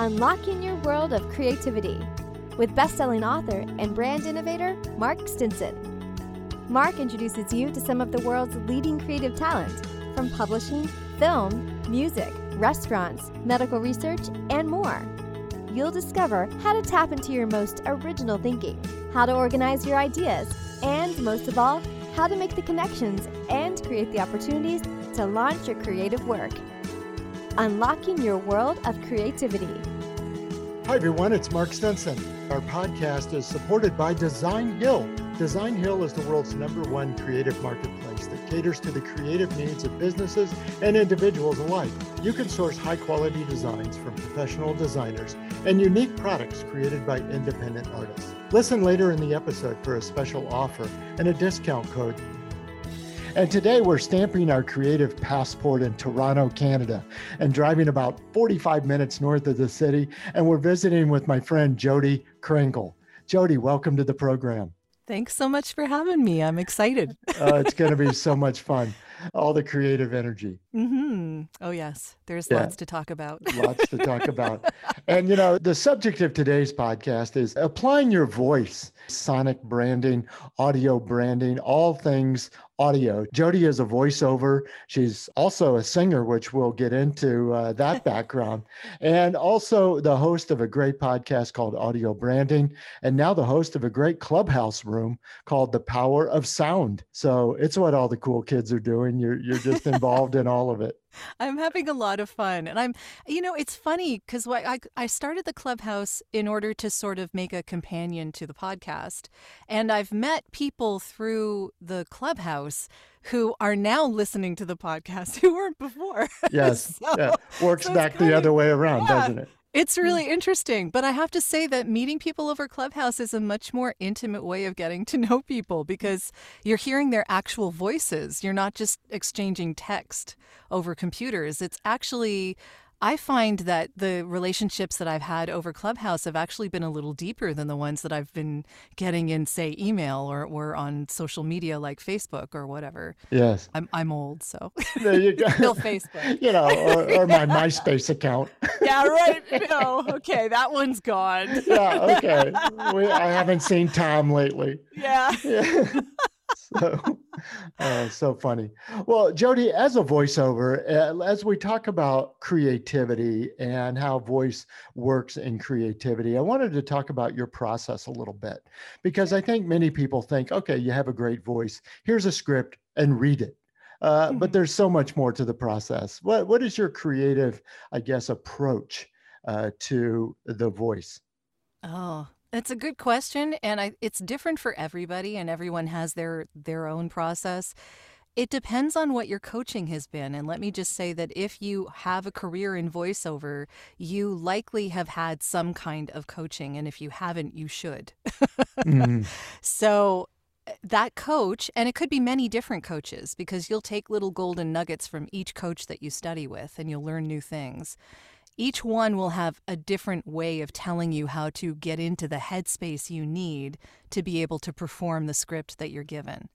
Unlocking Your World of Creativity with best-selling author and brand innovator Mark Stinson. Mark introduces you to some of the world's leading creative talent from publishing, film, music, restaurants, medical research, and more. You'll discover how to tap into your most original thinking, how to organize your ideas, and most of all, how to make the connections and create the opportunities to launch your creative work. Unlocking your world of creativity. Hi, everyone. It's Mark Stinson. Our podcast is supported by Design Hill. Design Hill is the world's number one creative marketplace that caters to the creative needs of businesses and individuals alike. You can source high quality designs from professional designers and unique products created by independent artists. Listen later in the episode for a special offer and a discount code and today we're stamping our creative passport in Toronto, Canada, and driving about 45 minutes north of the city. And we're visiting with my friend Jodi Krangle. Jodi, welcome to the program. Thanks so much for having me. I'm excited. uh, it's going to be so much fun. All the creative energy. Mm-hmm. Oh, yes. There's yeah. lots to talk about. lots to talk about. And, you know, the subject of today's podcast is applying your voice, sonic branding, audio branding, all things audio. Jodi is a voiceover. She's also a singer, which we'll get into uh, that background, and also the host of a great podcast called Audio Branding, and now the host of a great clubhouse room called The Power of Sound. So it's what all the cool kids are doing. You're you're just involved in all of it. I'm having a lot of fun. And I'm, you know, it's funny because I, I started the clubhouse in order to sort of make a companion to the podcast. And I've met people through the clubhouse who are now listening to the podcast who weren't before. Yes. so, yeah. Works so back the other way around, yeah. doesn't it? It's mm. really interesting, but I have to say that meeting people over Clubhouse is a much more intimate way of getting to know people because you're hearing their actual voices. You're not just exchanging text over computers. It's actually I find that the relationships that I've had over Clubhouse have actually been a little deeper than the ones that I've been getting in, say, email or, or on social media like Facebook or whatever. Yes. I'm, I'm old, so. There you go. Still Facebook. you know, or, or my MySpace account. yeah, right. No, okay, that one's gone. yeah, okay. We, I haven't seen Tom lately. Yeah. yeah. So, uh, so funny. Well, Jodi, as a voiceover, uh, as we talk about creativity and how voice works in creativity, I wanted to talk about your process a little bit because I think many people think, okay, you have a great voice. Here's a script and read it. Uh, mm-hmm. But there's so much more to the process. What What is your creative, I guess, approach uh, to the voice? Oh, it's a good question, and I, it's different for everybody, and everyone has their their own process. It depends on what your coaching has been. And let me just say that if you have a career in voiceover, you likely have had some kind of coaching. And if you haven't, you should. mm. So eh, that coach, and it could be many different coaches because you'll take little golden nuggets from each coach that you study with and you'll learn new things. Each one will have a different way of telling you how to get into the headspace you need to be able to perform the script that you're given.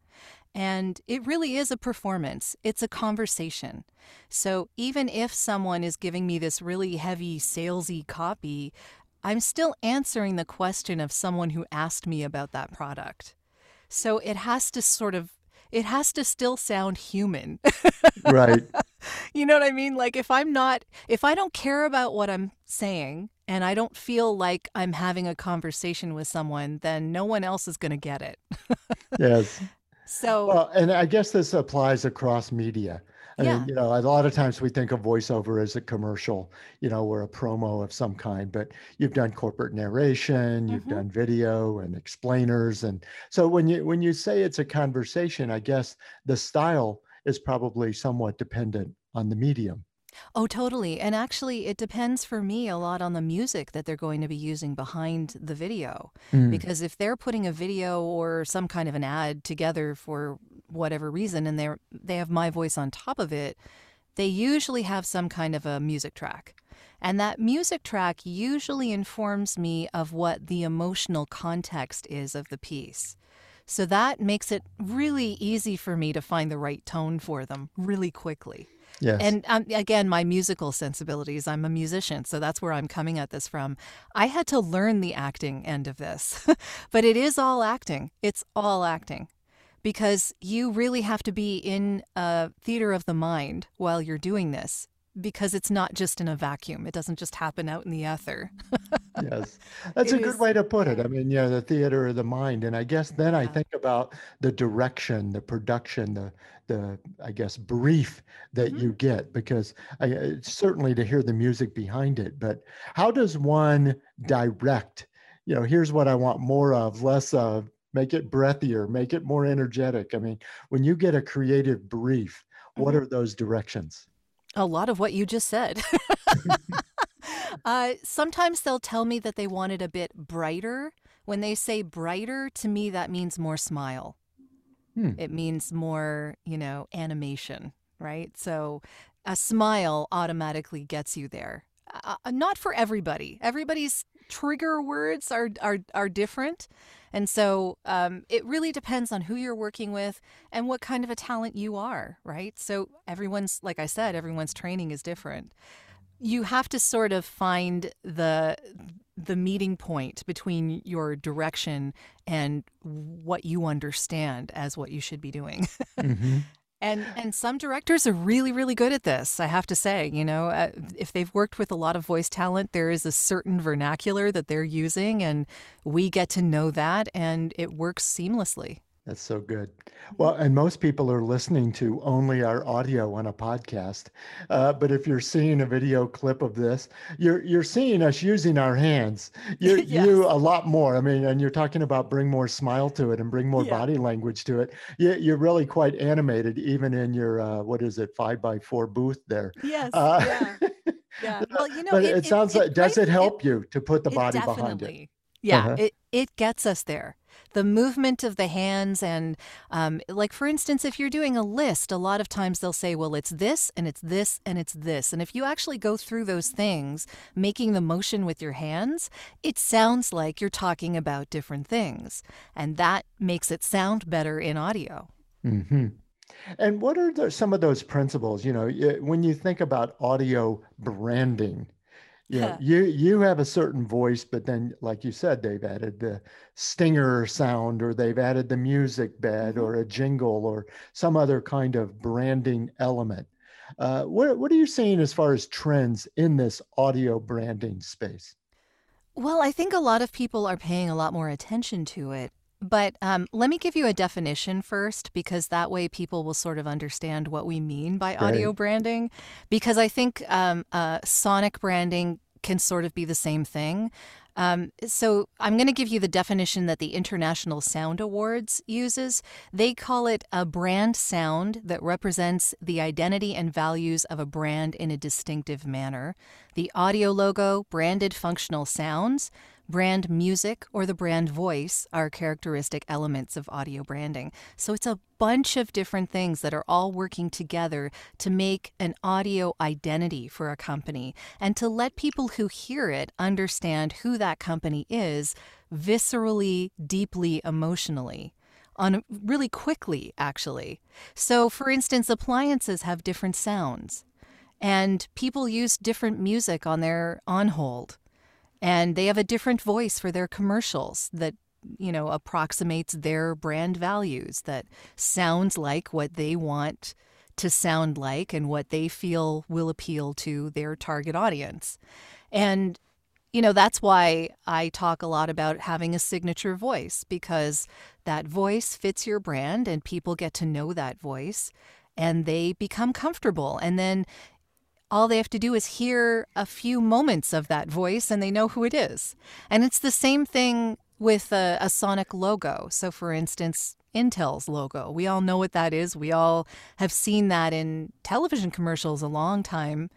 And it really is a performance, it's a conversation. So even if someone is giving me this really heavy, salesy copy, I'm still answering the question of someone who asked me about that product. So it has to sort of it has to still sound human. right. You know what I mean? Like if I'm not if I don't care about what I'm saying and I don't feel like I'm having a conversation with someone, then no one else is going to get it. yes. So Well, and I guess this applies across media. I yeah. mean, you know, a lot of times we think of voiceover as a commercial, you know, or a promo of some kind, but you've done corporate narration, you've mm-hmm. done video and explainers. And so when you when you say it's a conversation, I guess the style is probably somewhat dependent on the medium. Oh, totally. And actually, it depends for me a lot on the music that they're going to be using behind the video. Mm. Because if they're putting a video or some kind of an ad together for whatever reason and they're they have my voice on top of it, they usually have some kind of a music track. And that music track usually informs me of what the emotional context is of the piece. So that makes it really easy for me to find the right tone for them really quickly. Yes. And um, again, my musical sensibilities, I'm a musician, so that's where I'm coming at this from. I had to learn the acting end of this, but it is all acting. It's all acting because you really have to be in a theater of the mind while you're doing this because it's not just in a vacuum. It doesn't just happen out in the ether. yes, that's It a good is- way to put it. I mean, yeah, the theater of the mind, and I guess then I think about the direction, the production, the the I guess brief that Mhm. you get because I, it's certainly to hear the music behind it. But how does one direct? You know, here's what I want more of, less of. Make it breathier, make it more energetic. I mean, when you get a creative brief, what Mhm. are those directions? A lot of what you just said. uh, sometimes they'll tell me that they want it a bit brighter. When they say brighter, to me, that means more smile. Hmm. It means more, you know, animation, right? So a smile automatically gets you there. Uh, uh, not for everybody. Everybody's trigger words are are are different, and so um, it really depends on who you're working with and what kind of a talent you are, right? So everyone's, like I said, everyone's training is different. You have to sort of find the the meeting point between your direction and what you understand as what you should be doing. Mhm. And and some directors are really really good at this. I have to say, you know, uh, if they've worked with a lot of voice talent, there is a certain vernacular that they're using and we get to know that and it works seamlessly. That's so good. Well, and most people are listening to only our audio on a podcast. Uh, but if you're seeing a video clip of this, you're you're seeing us using our hands. You Yes. you a lot more. I mean, and you're talking about bring more smile to it and bring more Yeah. body language to it. You, you're really quite animated, even in your uh, what is it, five by four booth there. Yes. Uh, yeah. Yeah. Well, you know, but it, sounds like does it help you to put the it body behind it? Yeah, Uh-huh. it it gets us there. The movement of the hands and um, like for instance, if you're doing a list, a lot of times they'll say, "Well, it's this and it's this and it's this." And if you actually go through those things, making the motion with your hands, it sounds like you're talking about different things, and that makes it sound better in audio. hmm And what are the, some of those principles? You know, when you think about audio branding, know, you you have a certain voice, but then, like you said, they've added the stinger sound, or they've added the music bed, Mhm. or a jingle, or some other kind of branding element. Uh, what what are you seeing as far as trends in this audio branding space? Well, I think a lot of people are paying a lot more attention to it. But um, let me give you a definition first, because that way people will sort of understand what we mean by audio branding. Because I think um, uh, sonic branding can sort of be the same thing. Um, so I'm going to give you the definition that the International Sound Awards uses. They call it a brand sound that represents the identity and values of a brand in a distinctive manner. The audio logo, branded functional sounds, brand music, or the brand voice are characteristic elements of audio branding. So it's a bunch of different things that are all working together to make an audio identity for a company and to let people who hear it understand who that company is viscerally, deeply, emotionally. On really quickly, actually. So, for instance, appliances have different sounds, and people use different music on their on hold and they have a different voice for their commercials that you know approximates their brand values that sounds like what they want to sound like and what they feel will appeal to their target audience. And you know that's why i talk a lot about having a signature voice because that voice fits your brand and people get to know that voice and they become comfortable. And then all they have to do is hear a few moments of that voice and they know who it is. And it's the same thing with a, a sonic logo. So, for instance, Intel's logo. We all know what that is. We all have seen that in television commercials a long time,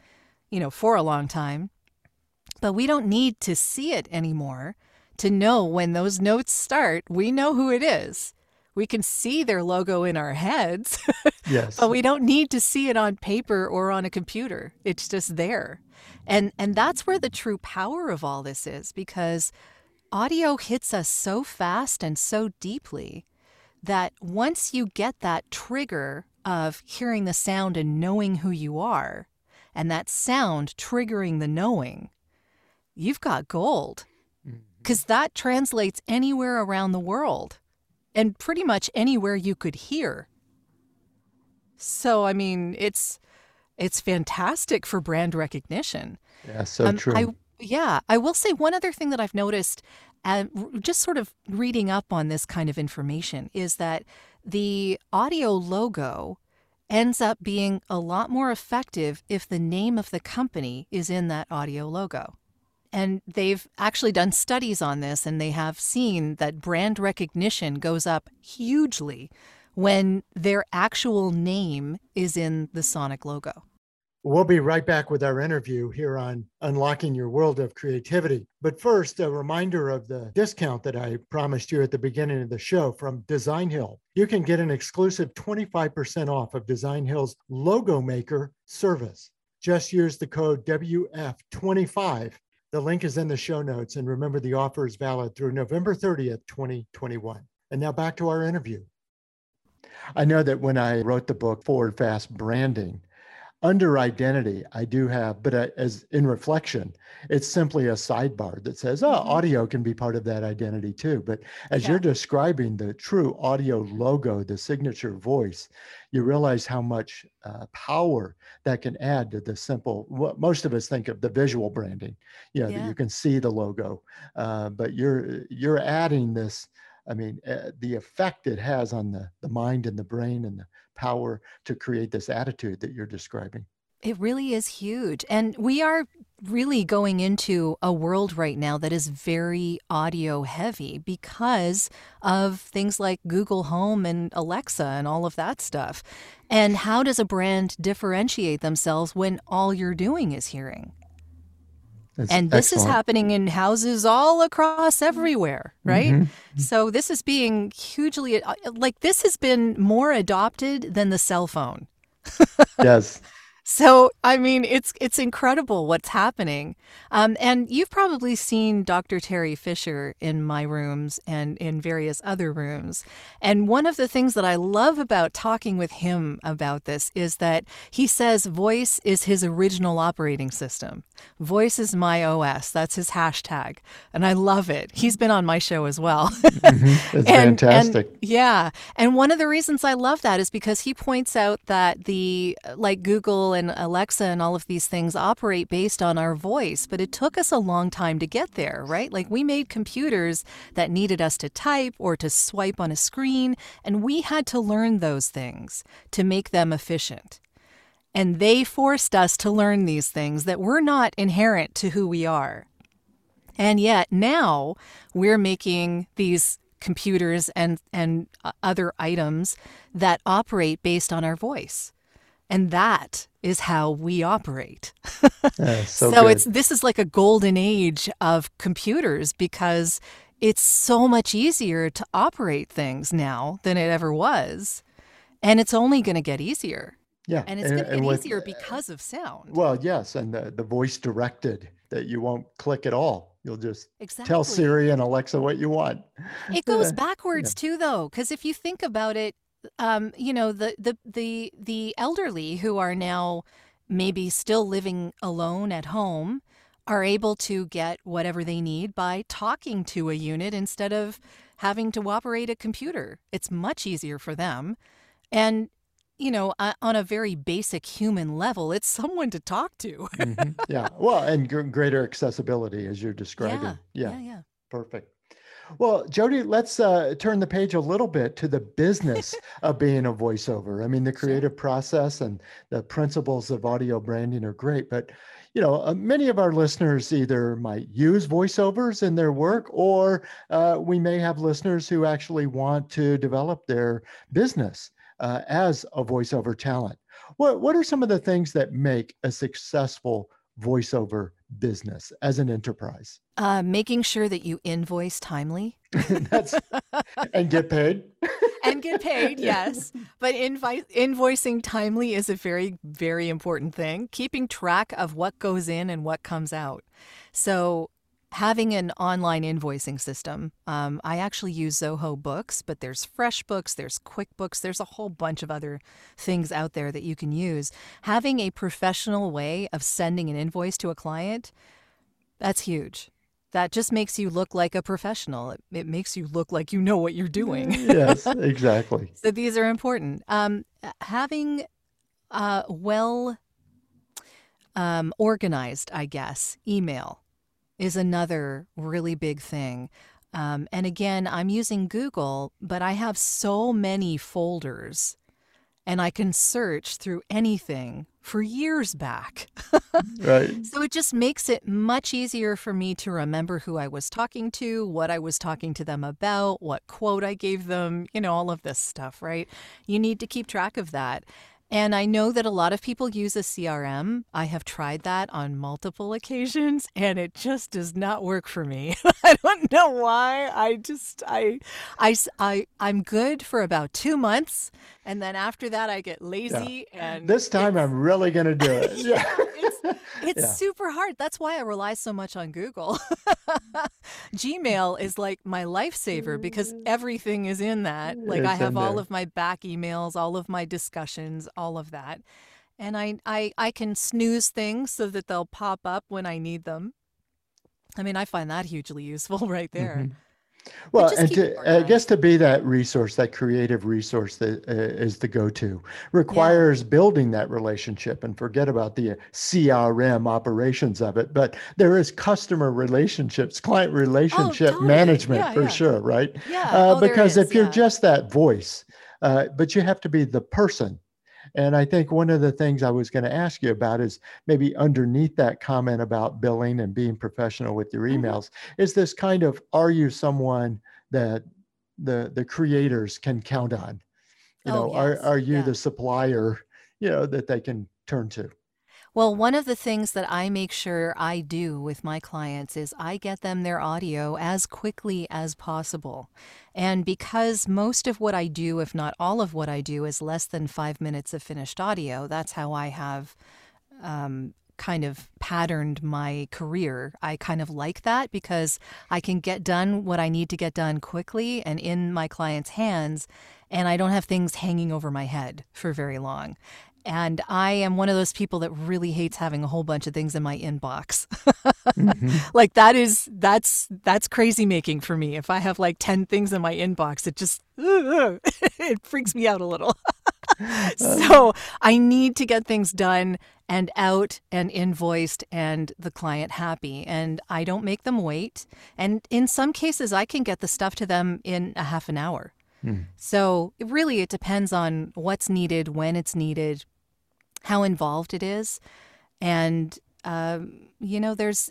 you know, for a long time. But we don't need to see it anymore to know when those notes start. We know who it is. We can see their logo in our heads. Yes. But we don't need to see it on paper or on a computer. It's just there. And and that's where the true power of all this is because audio hits us so fast and so deeply that once you get that trigger of hearing the sound and knowing who you are, and that sound triggering the knowing, you've got gold. Because mm-hmm. that translates anywhere around the world and pretty much anywhere you could hear. So, I mean, it's it's fantastic for brand recognition. Yeah, so um, true. I, yeah, I will say one other thing that I've noticed, uh, just sort of reading up on this kind of information, is that the audio logo ends up being a lot more effective if the name of the company is in that audio logo. And they've actually done studies on this, and they have seen that brand recognition goes up hugely when their actual name is in the Sonic logo. We'll be right back with our interview here on Unlocking Your World of Creativity. But first, a reminder of the discount that I promised you at the beginning of the show from Design Hill. You can get an exclusive 25% off of Design Hill's Logo Maker service. Just use the code WF25. The link is in the show notes. And remember, the offer is valid through November 30th, 2021. And now back to our interview. I know that when I wrote the book Forward Fast Branding, under identity, I do have, but as in reflection, it's simply a sidebar that says, oh, mm-hmm. audio can be part of that identity too. But as yeah. you're describing the true audio logo, the signature voice, you realize how much uh, power that can add to the simple, what most of us think of the visual branding, you know, yeah. that you can see the logo. Uh, but you're, you're adding this, I mean, uh, the effect it has on the, the mind and the brain and the power to create this attitude that you're describing. It really is huge. And we are really going into a world right now that is very audio heavy because of things like Google Home and Alexa and all of that stuff. And how does a brand differentiate themselves when all you're doing is hearing? That's and this excellent. is happening in houses all across everywhere, right? Mm-hmm. So this is being hugely uh, like this has been more adopted than the cell phone. yes. So, I mean, it's it's incredible what's happening. Um, and you've probably seen Dr. Teri Fisher in my rooms and in various other rooms. And one of the things that I love about talking with him about this is that he says voice is his original operating system. Voice is my OS. That's his hashtag. And I love it. He's been on my show as well. mm-hmm. That's and, fantastic. And, yeah. And one of the reasons I love that is because he points out that the like Google and Alexa and all of these things operate based on our voice, but it took us a long time to get there, right? Like we made computers that needed us to type or to swipe on a screen, and we had to learn those things to make them efficient. And they forced us to learn these things that were not inherent to who we are. And yet now we're making these computers and, and uh, other items that operate based on our voice. And that is how we operate. so, so it's this is like a golden age of computers because it's so much easier to operate things now than it ever was. And it's only going to get easier. Yeah. And it's going to get with, easier because of sound. Well, yes. And the, the voice directed that you won't click at all. You'll just exactly. tell Siri and Alexa what you want. It goes backwards yeah. too, though, because if you think about it, um, you know, the, the, the, the elderly who are now maybe still living alone at home are able to get whatever they need by talking to a unit instead of having to operate a computer. It's much easier for them. And, you know, uh, on a very basic human level, it's someone to talk to. mm-hmm. Yeah. Well, and g- greater accessibility as you're describing. Yeah. Yeah. yeah, yeah. Perfect. Well, Jodi, let's uh, turn the page a little bit to the business of being a voiceover. I mean, the creative sure. process and the principles of audio branding are great, but you know, uh, many of our listeners either might use voiceovers in their work, or uh, we may have listeners who actually want to develop their business uh, as a voiceover talent. What What are some of the things that make a successful voiceover business as an enterprise? Uh, making sure that you invoice timely. That's and get paid. and get paid, yes. But invi- invoicing timely is a very, very important thing. Keeping track of what goes in and what comes out. So having an online invoicing system. Um, I actually use Zoho Books, but there's FreshBooks, there's QuickBooks, there's a whole bunch of other things out there that you can use. Having a professional way of sending an invoice to a client, that's huge. That just makes you look like a professional. It, it makes you look like you know what you're doing. yes, exactly. so these are important. Um, having uh, well um, organized, I guess, email is another really big thing. Um, and again, I'm using Google, but I have so many folders and I can search through anything for years back. right. So it just makes it much easier for me to remember who I was talking to, what I was talking to them about, what quote I gave them, you know, all of this stuff, right? You need to keep track of that. And I know that a lot of people use a CRM. I have tried that on multiple occasions and it just does not work for me. I don't know why. I just I I I I'm good for about 2 months and then after that I get lazy yeah. and This time I'm really going to do it. Yeah. it's it's yeah. super hard. That's why I rely so much on Google. Gmail is like my lifesaver because mm. everything is in that. Like it's I have all of my back emails, all of my discussions, all of that. And I, I I can snooze things so that they'll pop up when I need them. I mean, I find that hugely useful right there. Mm-hmm. Well, and to, I guess to be that resource, that creative resource that uh, is the go-to, requires yeah. building that relationship. And forget about the CRM operations of it, but there is customer relationships, client oh, relationship oh, totally. management yeah, for yeah. sure, right? Yeah. Uh, oh, because if you're just that voice, uh, but you have to be the person and I think one of the things I was going to ask you about is maybe underneath that comment about billing and being professional with your mm-hmm. emails mm-hmm. is this kind of are you someone that the the creators can count on? You oh, know, yes. are are you yeah. the supplier, you know, that they can turn to? Well, one of the things that I make sure I do with my clients is I get them their audio as quickly as possible. And because most of what I do, if not all of what I do, is less than five minutes of finished audio, that's how I have um, kind of patterned my career. I kind of like that because I can get done what I need to get done quickly and in my client's hands, and I don't have things hanging over my head for very long. And I am one of those people that really hates having a whole bunch of things in my inbox. mm-hmm. Like that is that's that's crazy making for me. If I have like 10 things in my inbox, it just uh, it freaks me out a little. so, I need to get things done and out and invoiced and the client happy. And I don't make them wait. And in some cases I can get the stuff to them in a half an hour. Hmm. So, really, it depends on what's needed, when it's needed, how involved it is. And, um, you know, there's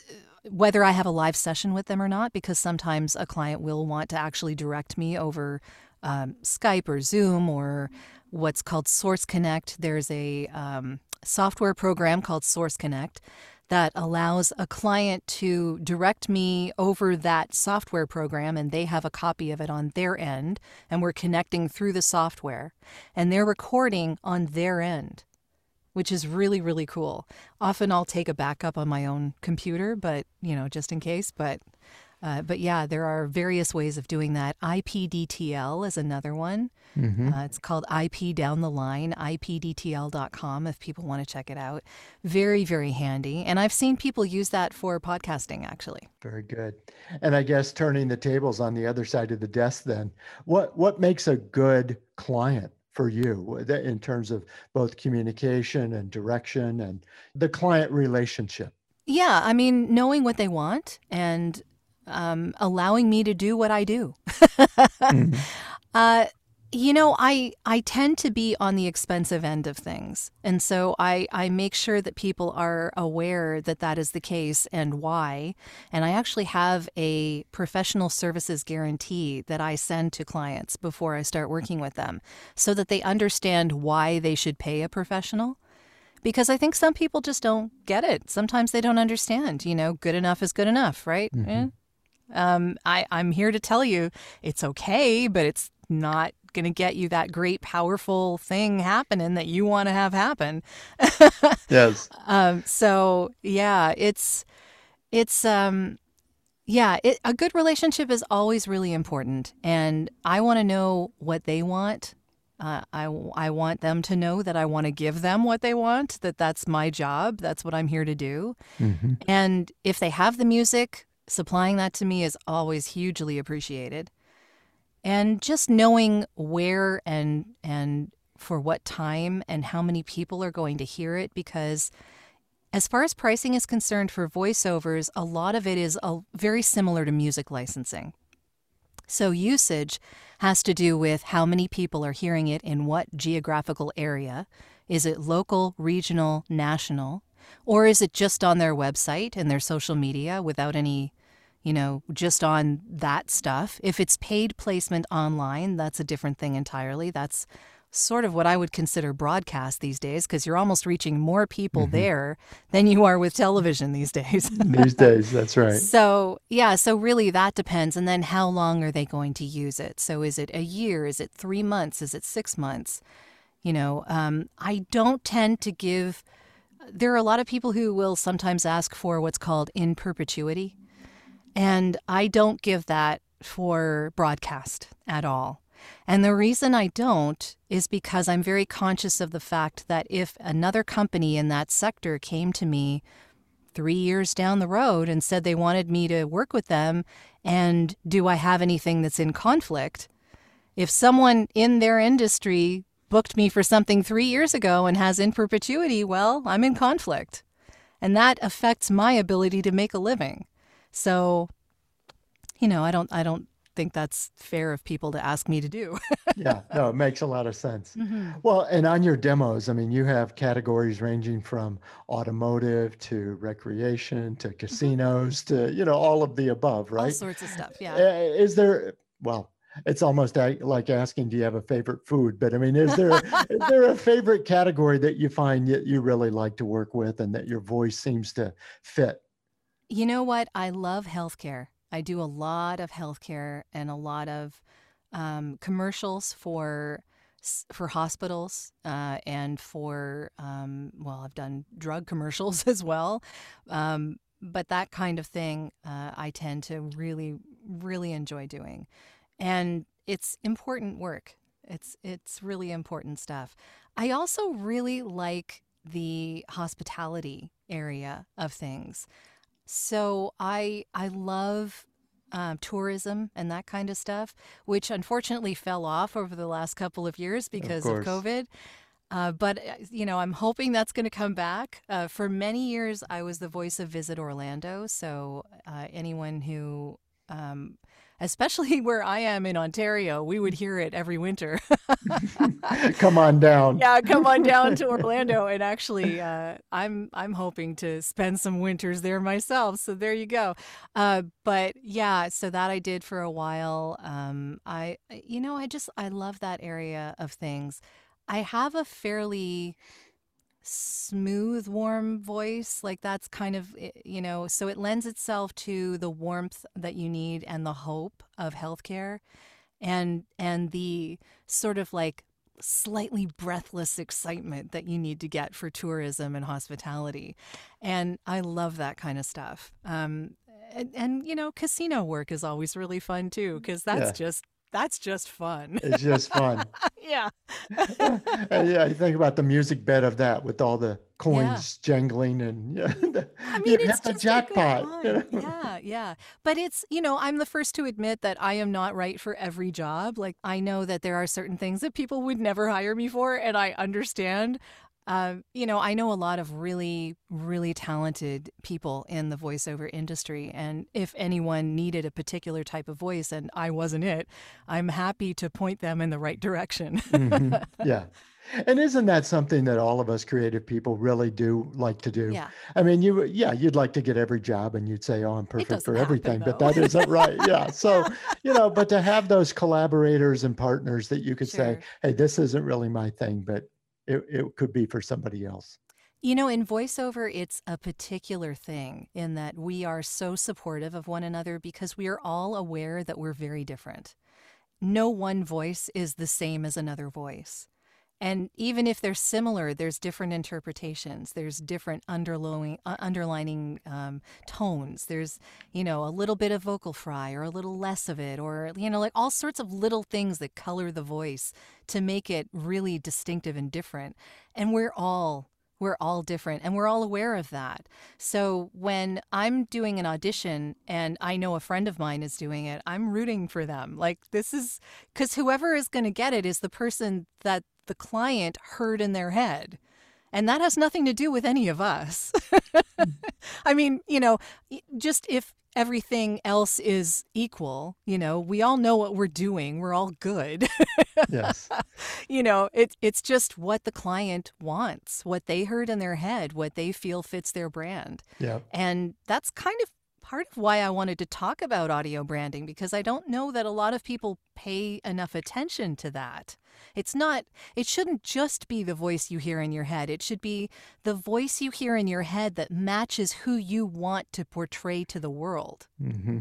whether I have a live session with them or not, because sometimes a client will want to actually direct me over um, Skype or Zoom or what's called Source Connect. There's a um, software program called Source Connect that allows a client to direct me over that software program and they have a copy of it on their end and we're connecting through the software and they're recording on their end which is really, really cool. Often I'll take a backup on my own computer, but, you know, just in case. But, uh, but yeah, there are various ways of doing that. IPDTL is another one. Mm-hmm. Uh, it's called IP Down the Line, ipdtl.com if people want to check it out. Very, very handy. And I've seen people use that for podcasting, actually. Very good. And I guess turning the tables on the other side of the desk, then, what, what makes a good client? For you in terms of both communication and direction and the client relationship? Yeah, I mean, knowing what they want and um, allowing me to do what I do. mm-hmm. uh, you know, I I tend to be on the expensive end of things, and so I I make sure that people are aware that that is the case and why. And I actually have a professional services guarantee that I send to clients before I start working with them, so that they understand why they should pay a professional. Because I think some people just don't get it. Sometimes they don't understand. You know, good enough is good enough, right? Mm-hmm. Eh? Um, I, I'm here to tell you it's okay, but it's not going to get you that great, powerful thing happening that you want to have happen. yes. Um, so yeah, it's it's um, Yeah, it, a good relationship is always really important. And I want to know what they want. Uh, I, I want them to know that I want to give them what they want, that that's my job. That's what I'm here to do. Mm-hmm. And if they have the music, supplying that to me is always hugely appreciated. And just knowing where and, and for what time and how many people are going to hear it because as far as pricing is concerned for voiceovers, a lot of it is a, very similar to music licensing. So, usage has to do with how many people are hearing it in what geographical area. Is it local, regional, national? Or is it just on their website and their social media without any, you know, just on that stuff? If it's paid placement online, that's a different thing entirely. That's sort of what I would consider broadcast these days because you're almost reaching more people mm-hmm. there than you are with television these days. these days, that's right. So, yeah, so really that depends. And then how long are they going to use it? So, is it a year? Is it three months? Is it six months? You know, um, I don't tend to give, there are a lot of people who will sometimes ask for what's called in perpetuity. And I don't give that for broadcast at all. And the reason I don't is because I'm very conscious of the fact that if another company in that sector came to me three years down the road and said they wanted me to work with them, and do I have anything that's in conflict? If someone in their industry booked me for something three years ago and has in perpetuity, well, I'm in conflict. And that affects my ability to make a living. So, you know, I don't I don't think that's fair of people to ask me to do. yeah, no, it makes a lot of sense. Mm-hmm. Well, and on your demos, I mean, you have categories ranging from automotive to recreation to mm-hmm. casinos to, you know, all of the above, right? All sorts of stuff. Yeah. Is there, well, it's almost like asking, do you have a favorite food? But I mean, is there is there a favorite category that you find that you really like to work with and that your voice seems to fit? You know what? I love healthcare. I do a lot of healthcare and a lot of um, commercials for for hospitals uh, and for um, well, I've done drug commercials as well. Um, but that kind of thing, uh, I tend to really, really enjoy doing, and it's important work. It's it's really important stuff. I also really like the hospitality area of things. So I I love um, tourism and that kind of stuff, which unfortunately fell off over the last couple of years because of, of COVID. Uh, but uh, you know, I'm hoping that's going to come back. Uh, for many years, I was the voice of Visit Orlando. So uh, anyone who um, especially where I am in Ontario, we would hear it every winter. come on down. Yeah, come on down to Orlando. And actually, uh, I'm I'm hoping to spend some winters there myself. So there you go. Uh, but yeah, so that I did for a while. Um, I you know I just I love that area of things. I have a fairly smooth, warm voice. Like that's kind of, eh, you know, so it lends itself to the warmth that you need and the hope of healthcare and and the sort of like slightly breathless excitement that you need to get for tourism and hospitality. And I love that kind of stuff. Um, and, and, you know, casino work is always really fun too, because that's yeah. just that's just fun. It's just fun. yeah. yeah, you think about the music bed of that with all the coins yeah. jangling and yeah, the, I mean, it's just jackpot. You know? Yeah, yeah. But it's, you know, I'm the first to admit that I am not right for every job. Like I know that there are certain things that people would never hire me for and I understand. Uh, you know, I know a lot of really, really talented people in the voiceover industry. And if anyone needed a particular type of voice and I wasn't it, I'm happy to point them in the right direction. mm-hmm. Yeah. And isn't that something that all of us creative people really do like to do? Yeah. I mean, you, yeah, you'd like to get every job and you'd say, oh, I'm perfect for everything, happen, but that isn't right. Yeah. So, you know, but to have those collaborators and partners that you could sure. say, hey, this isn't really my thing, but it, it could be for somebody else. You know, in voiceover, it's a particular thing in that we are so supportive of one another because we are all aware that we're very different. No one voice is the same as another voice. And even if they're similar, there's different interpretations. There's different underlying uh, underlining um, tones. There's you know a little bit of vocal fry or a little less of it, or you know like all sorts of little things that color the voice to make it really distinctive and different. And we're all we're all different and we're all aware of that. So when I'm doing an audition and I know a friend of mine is doing it, I'm rooting for them. Like this is because whoever is going to get it is the person that the client heard in their head. And that has nothing to do with any of us. Hmm. I mean, you know, just if everything else is equal, you know, we all know what we're doing. We're all good. yes. You know, it, it's just what the client wants, what they heard in their head, what they feel fits their brand. Yeah. And that's kind of part of why I wanted to talk about audio branding because I don't know that a lot of people pay enough attention to that. It's not, it shouldn't just be the voice you hear in your head. It should be the voice you hear in your head that matches who you want to portray to the world. Mm-hmm.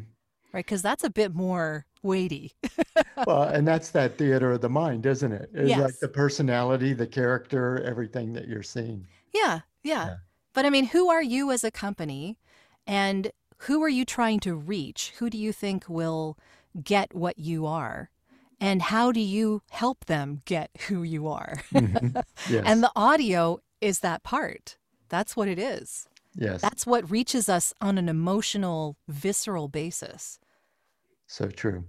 Right? Because that's a bit more weighty. well, and that's that theater of the mind, isn't it? It's yes. like the personality, the character, everything that you're seeing. Yeah, yeah, yeah. But I mean, who are you as a company? And who are you trying to reach? Who do you think will get what you are? And how do you help them get who you are? Mm-hmm. Yes. and the audio is that part. That's what it is. Yes. That's what reaches us on an emotional, visceral basis. So true.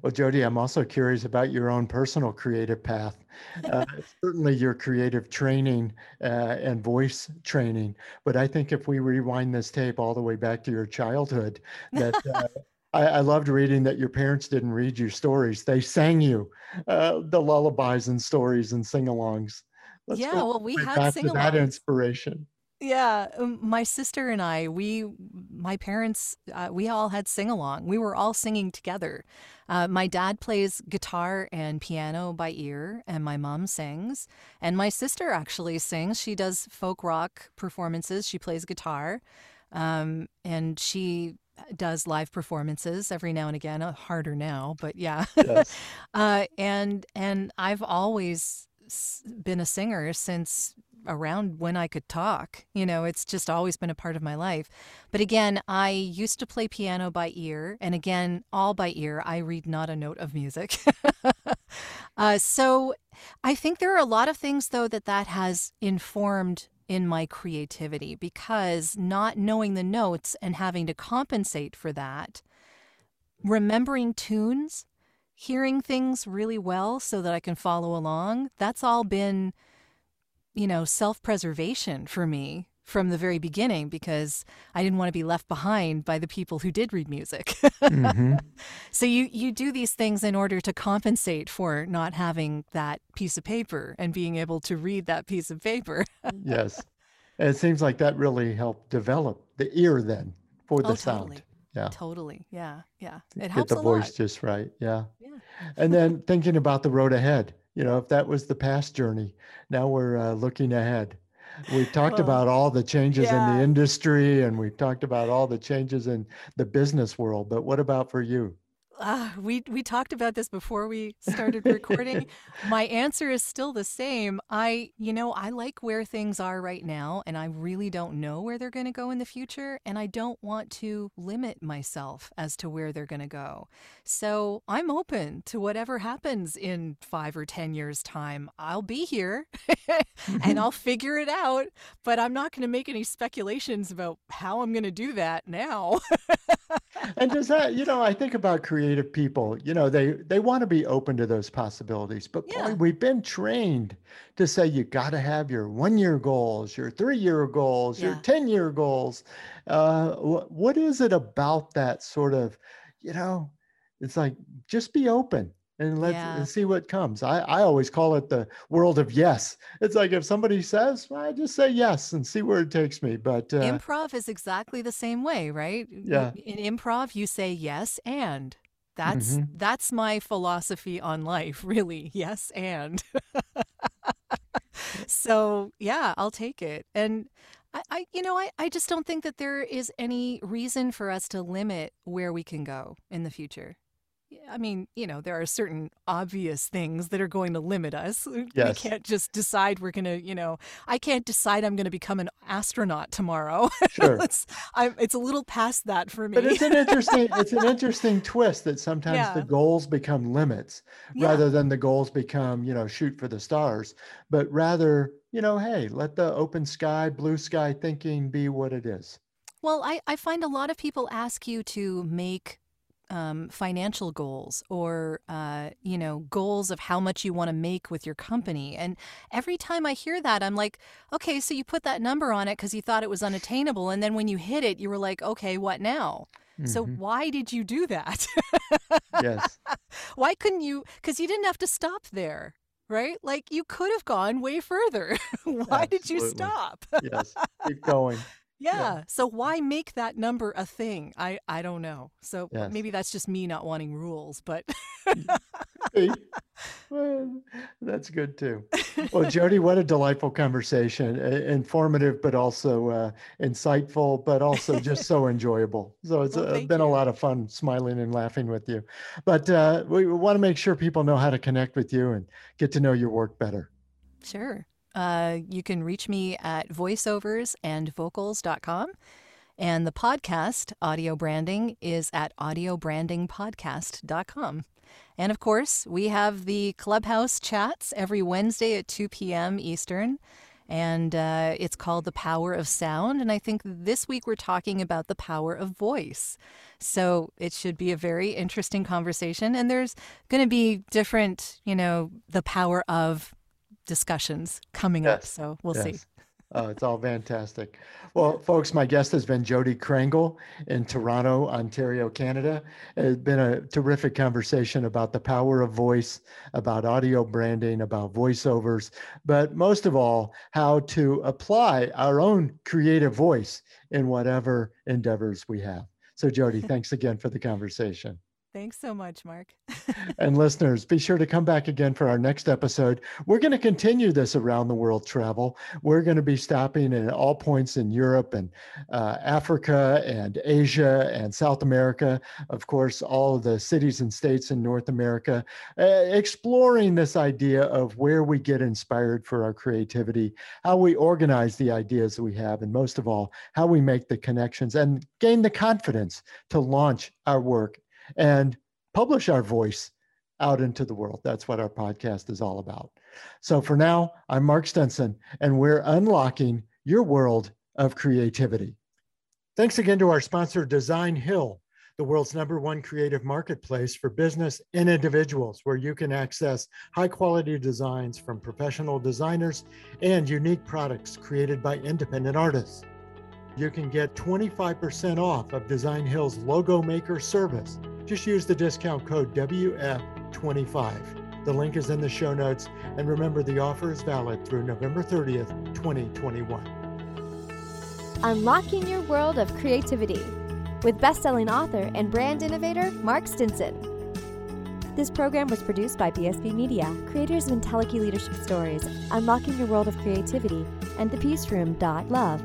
Well, Jodi, I'm also curious about your own personal creative path. Uh, certainly, your creative training uh, and voice training. But I think if we rewind this tape all the way back to your childhood, that uh, I, I, loved reading that your parents didn't read you stories; they sang you uh, the lullabies and stories and sing-alongs. Let's yeah, well, we had sing-alongs. that inspiration. Yeah, um, my sister and I, we, my parents, uh, we all had sing along. We were all singing together. Uh, my dad plays guitar and piano by ear, and my mom sings. And my sister actually sings. She does folk rock performances. She plays guitar, um, and she does live performances every now and again. Uh, harder now, but yeah. Yes. uh, and and I've always been a singer since around when I could talk. You know, it's just always been a part of my life. But again, I used to play piano by ear, and again, all by ear. I read not a note of music. uh, so I think there are a lot of things, though, that that has informed in my creativity because not knowing the notes and having to compensate for that, remembering tunes, hearing things really well so that I can follow along, that's all been you know, self preservation for me from the very beginning because I didn't want to be left behind by the people who did read music. mm-hmm. So you you do these things in order to compensate for not having that piece of paper and being able to read that piece of paper. yes. And it seems like that really helped develop the ear then for the oh, sound. Totally. Yeah. Totally. Yeah. Yeah. It helps Get the voice lot. just right. Yeah. Yeah. and then thinking about the road ahead you know, if that was the past journey, now we're uh, looking ahead. We talked well, about all the changes yeah. in the industry and we talked about all the changes in the business world, but what about for you? Uh, we we talked about this before we started recording. My answer is still the same. I, you know, I like where things are right now, and I really don't know where they're going to go in the future, and I don't want to limit myself as to where they're going to go. So I'm open to whatever happens in five or ten years' time. I'll be here, and I'll figure it out. But I'm not going to make any speculations about how I'm going to do that now. And does that, you know, I think about creative people, you know, they they want to be open to those possibilities. But yeah. boy, we've been trained to say you got to have your one year goals, your three year goals, yeah. your 10 year goals. Uh, what is it about that sort of, you know, it's like just be open and let's yeah. see what comes. I, I always call it the world of yes. It's like if somebody says, well, I just say yes and see where it takes me. But uh, improv is exactly the same way, right? Yeah. In improv, you say yes and. That's mm-hmm. that's my philosophy on life, really. Yes and. so yeah, I'll take it. And I, I you know, I, I just don't think that there is any reason for us to limit where we can go in the future I mean, you know, there are certain obvious things that are going to limit us. Yes. We can't just decide we're going to, you know, I can't decide I'm going to become an astronaut tomorrow. Sure. it's, I'm, it's a little past that for me. But it's an interesting it's an interesting twist that sometimes Yeah. the goals become limits Yeah. rather than the goals become, you know, shoot for the stars, but rather, you know, hey, let the open sky, blue sky thinking be what it is. Well, I, I find a lot of people ask you to make um, financial goals or, uh, you know, goals of how much you want to make with your company. And every time I hear that, I'm like, okay, so you put that number on it because you thought it was unattainable. And then when you hit it, you were like, okay, what now? So Mhm. why did you do that? yes. why couldn't you? Because you didn't have to stop there, right? Like you could have gone way further. why did you stop? Yes. Keep going. Yeah. So why make that number a thing? I I don't know. So Yes. maybe that's just me not wanting rules, but well, that's good too. Well, Jodi, what a delightful conversation. Informative, but also uh, insightful, but also just so enjoyable. So it's Well, uh, been a lot of fun smiling and laughing with you. But uh, we want to make sure people know how to connect with you and get to know your work better. sure. Uh, you can reach me at voiceoversandvocals.com. And the podcast, Audio Branding, is at audiobrandingpodcast.com. And of course, we have the Clubhouse chats every Wednesday at 2 p.m. Eastern. And uh, it's called The Power of Sound. And I think this week we're talking about the power of voice. So it should be a very interesting conversation. And there's going to be different, you know, the power of discussions coming up. So we'll see. Oh, it's all fantastic. Well, folks, my guest has been Jodi Krangle in Toronto, Ontario, Canada. It's been a terrific conversation about the power of voice, about audio branding, about voiceovers, but most of all, how to apply our own creative voice in whatever endeavors we have. So, Jodi, thanks again for the conversation. Thanks so much, Mark. And listeners, be sure to come back again for our next episode. We're going to continue this around the world travel. We're going to be stopping at all points in Europe and uh, Africa and Asia and South America. Of course, all of the cities and states in North America, uh, exploring this idea of where we get inspired for our creativity, how we organize the ideas that we have, and most of all, how we make the connections and gain the confidence to launch our work and publish our voice out into the world. That's what our podcast is all about. So for now, I'm Mark Stinson, and we're unlocking your world of creativity. Thanks again to our sponsor, Designhill, the world's number one creative marketplace for business and individuals, where you can access high quality designs from professional designers and unique products created by independent artists. You can get 25% off of Designhill's logo maker service. Just use the discount code WF25. The link is in the show notes. And remember, the offer is valid through November 30th, 2021. Unlocking your world of creativity with best-selling author and brand innovator Mark Stinson. This program was produced by BSB Media, creators of IntelliKey Leadership Stories, Unlocking Your World of Creativity, and The Peace Room. Love.